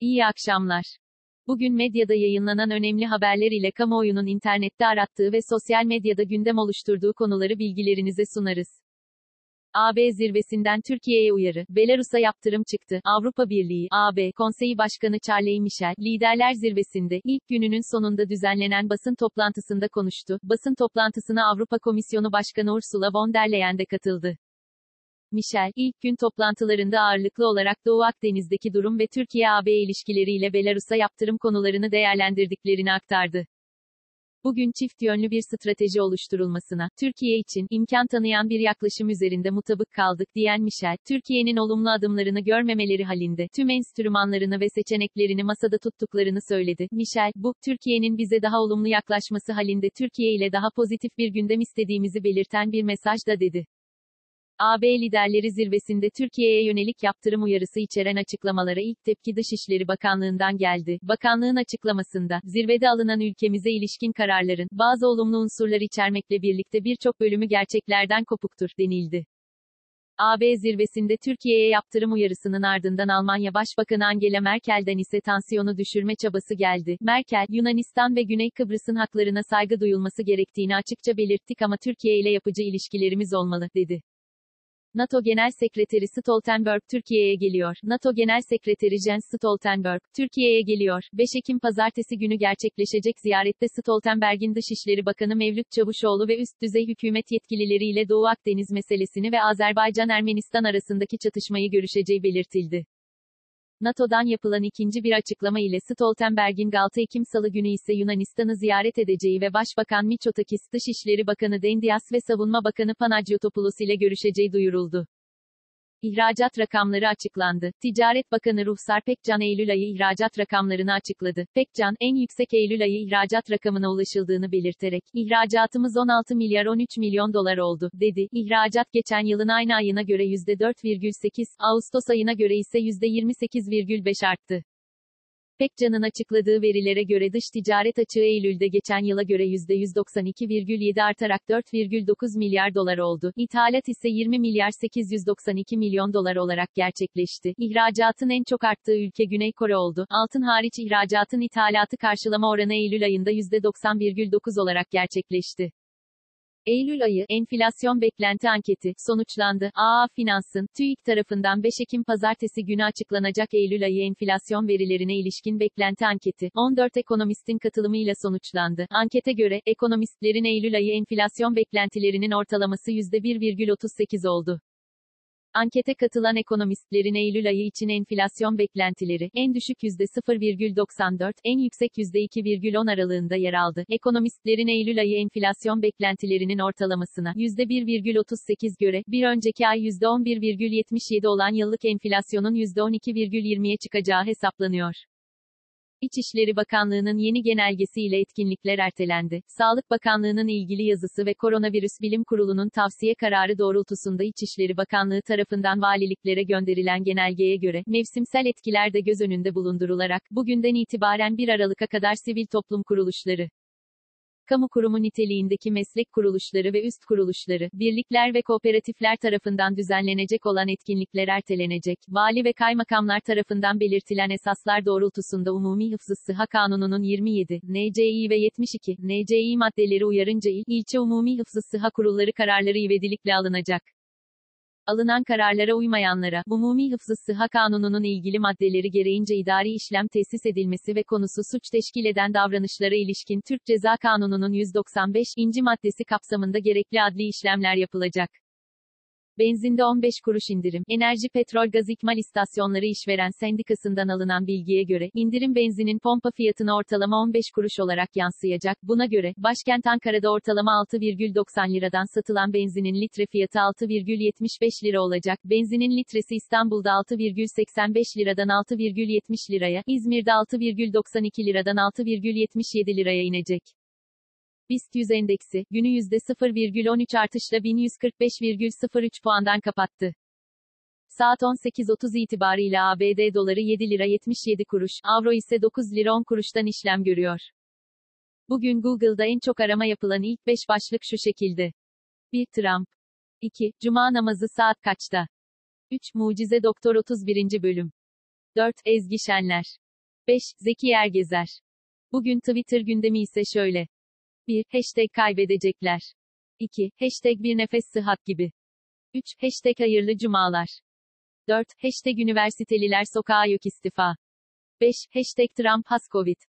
İyi akşamlar. Bugün medyada yayınlanan önemli haberler ile kamuoyunun internette arattığı ve sosyal medyada gündem oluşturduğu konuları bilgilerinize sunarız. AB zirvesinden Türkiye'ye uyarı. Belarus'a yaptırım çıktı. Avrupa Birliği, AB, Konseyi Başkanı Charles Michel, Liderler Zirvesi'nde, ilk gününün sonunda düzenlenen basın toplantısında konuştu. Basın toplantısına Avrupa Komisyonu Başkanı Ursula von der Leyen de katıldı. Michel, ilk gün toplantılarında ağırlıklı olarak Doğu Akdeniz'deki durum ve Türkiye-AB ilişkileriyle Belarus'a yaptırım konularını değerlendirdiklerini aktardı. Bugün çift yönlü bir strateji oluşturulmasına, Türkiye için imkan tanıyan bir yaklaşım üzerinde mutabık kaldık diyen Michel, Türkiye'nin olumlu adımlarını görmemeleri halinde tüm enstrümanlarını ve seçeneklerini masada tuttuklarını söyledi. Michel, bu, Türkiye'nin bize daha olumlu yaklaşması halinde Türkiye ile daha pozitif bir gündem istediğimizi belirten bir mesaj da dedi. AB liderleri zirvesinde Türkiye'ye yönelik yaptırım uyarısı içeren açıklamalara ilk tepki Dışişleri Bakanlığı'ndan geldi. Bakanlığın açıklamasında, zirvede alınan ülkemize ilişkin kararların, bazı olumlu unsurlar içermekle birlikte birçok bölümü gerçeklerden kopuktur, denildi. AB zirvesinde Türkiye'ye yaptırım uyarısının ardından Almanya Başbakanı Angela Merkel'den ise tansiyonu düşürme çabası geldi. Merkel, Yunanistan ve Güney Kıbrıs'ın haklarına saygı duyulması gerektiğini açıkça belirttik ama Türkiye ile yapıcı ilişkilerimiz olmalı, dedi. NATO Genel Sekreteri Stoltenberg Türkiye'ye geliyor. NATO Genel Sekreteri Jens Stoltenberg, Türkiye'ye geliyor. 5 Ekim pazartesi günü gerçekleşecek ziyarette Stoltenberg'in Dışişleri Bakanı Mevlüt Çavuşoğlu ve üst düzey hükümet yetkilileriyle Doğu Akdeniz meselesini ve Azerbaycan-Ermenistan arasındaki çatışmayı görüşeceği belirtildi. NATO'dan yapılan ikinci bir açıklama ile Stoltenberg'in 6 Ekim Salı günü ise Yunanistan'ı ziyaret edeceği ve Başbakan Mitsotakis, Dışişleri Bakanı Dendias ve Savunma Bakanı Panagiotopoulos ile görüşeceği duyuruldu. İhracat rakamları açıklandı. Ticaret Bakanı Ruhsar Pekcan Eylül ayı ihracat rakamlarını açıkladı. Pekcan, en yüksek Eylül ayı ihracat rakamına ulaşıldığını belirterek, ihracatımız 16 milyar 13 milyon dolar oldu, dedi. İhracat geçen yılın aynı ayına göre %4,8, Ağustos ayına göre ise %28,5 arttı. Pekcan'ın açıkladığı verilere göre dış ticaret açığı Eylül'de geçen yıla göre %192,7 artarak 4,9 milyar dolar oldu. İthalat ise 20 milyar 892 milyon dolar olarak gerçekleşti. İhracatın en çok arttığı ülke Güney Kore oldu. Altın hariç ihracatın ithalatı karşılama oranı Eylül ayında %90,9 olarak gerçekleşti. Eylül ayı enflasyon beklenti anketi sonuçlandı. AA Finans'ın TÜİK tarafından 5 Ekim pazartesi günü açıklanacak Eylül ayı enflasyon verilerine ilişkin beklenti anketi 14 ekonomistin katılımıyla sonuçlandı. Ankete göre ekonomistlerin Eylül ayı enflasyon beklentilerinin ortalaması %1,38 oldu. Ankete katılan ekonomistlerin Eylül ayı için enflasyon beklentileri, en düşük %0,94, en yüksek %2,10 aralığında yer aldı. Ekonomistlerin Eylül ayı enflasyon beklentilerinin ortalamasına, %1,38 göre, bir önceki ay %11,77 olan yıllık enflasyonun %12,20'ye çıkacağı hesaplanıyor. İçişleri Bakanlığı'nın yeni genelgesiyle etkinlikler ertelendi. Sağlık Bakanlığı'nın ilgili yazısı ve Koronavirüs Bilim Kurulu'nun tavsiye kararı doğrultusunda İçişleri Bakanlığı tarafından valiliklere gönderilen genelgeye göre, mevsimsel etkiler de göz önünde bulundurularak, bugünden itibaren 1 Aralık'a kadar sivil toplum kuruluşları, kamu kurumu niteliğindeki meslek kuruluşları ve üst kuruluşları, birlikler ve kooperatifler tarafından düzenlenecek olan etkinlikler ertelenecek. Vali ve kaymakamlar tarafından belirtilen esaslar doğrultusunda Umumi Hıfzı Sıha Kanunu'nun 27, NCİ ve 72, NCİ maddeleri uyarınca il, ilçe Umumi Hıfzı Sıha Kurulları kararları ivedilikle alınacak alınan kararlara uymayanlara, Umumi Hıfzı Sıha Kanunu'nun ilgili maddeleri gereğince idari işlem tesis edilmesi ve konusu suç teşkil eden davranışlara ilişkin Türk Ceza Kanunu'nun 195. inci maddesi kapsamında gerekli adli işlemler yapılacak. Benzinde 15 kuruş indirim. Enerji Petrol Gaz İkmal İstasyonları İşveren Sendikası'ndan alınan bilgiye göre, indirim benzinin pompa fiyatına ortalama 15 kuruş olarak yansıyacak. Buna göre, başkent Ankara'da ortalama 6,90 liradan satılan benzinin litre fiyatı 6,75 lira olacak. Benzinin litresi İstanbul'da 6,85 liradan 6,70 liraya, İzmir'de 6,92 liradan 6,77 liraya inecek. BIST 100 endeksi, günü %0,13 artışla 1145,03 puandan kapattı. Saat 18.30 itibariyle ABD doları 7 lira 77 kuruş, avro ise 9 lira 10 kuruştan işlem görüyor. Bugün Google'da en çok arama yapılan ilk 5 başlık şu şekilde. 1. Trump. 2. Cuma namazı saat kaçta? 3. Mucize Doktor 31. bölüm. 4. Ezgi Şenler. 5. Zeki Ergezer. Bugün Twitter gündemi ise şöyle. 1. Hashtag kaybedecekler. 2. Hashtag bir nefes sıhhat gibi. 3. Hashtag hayırlı cumalar. 4. Hashtag üniversiteliler sokağa yok istifa. 5. Hashtag Trump has Covid.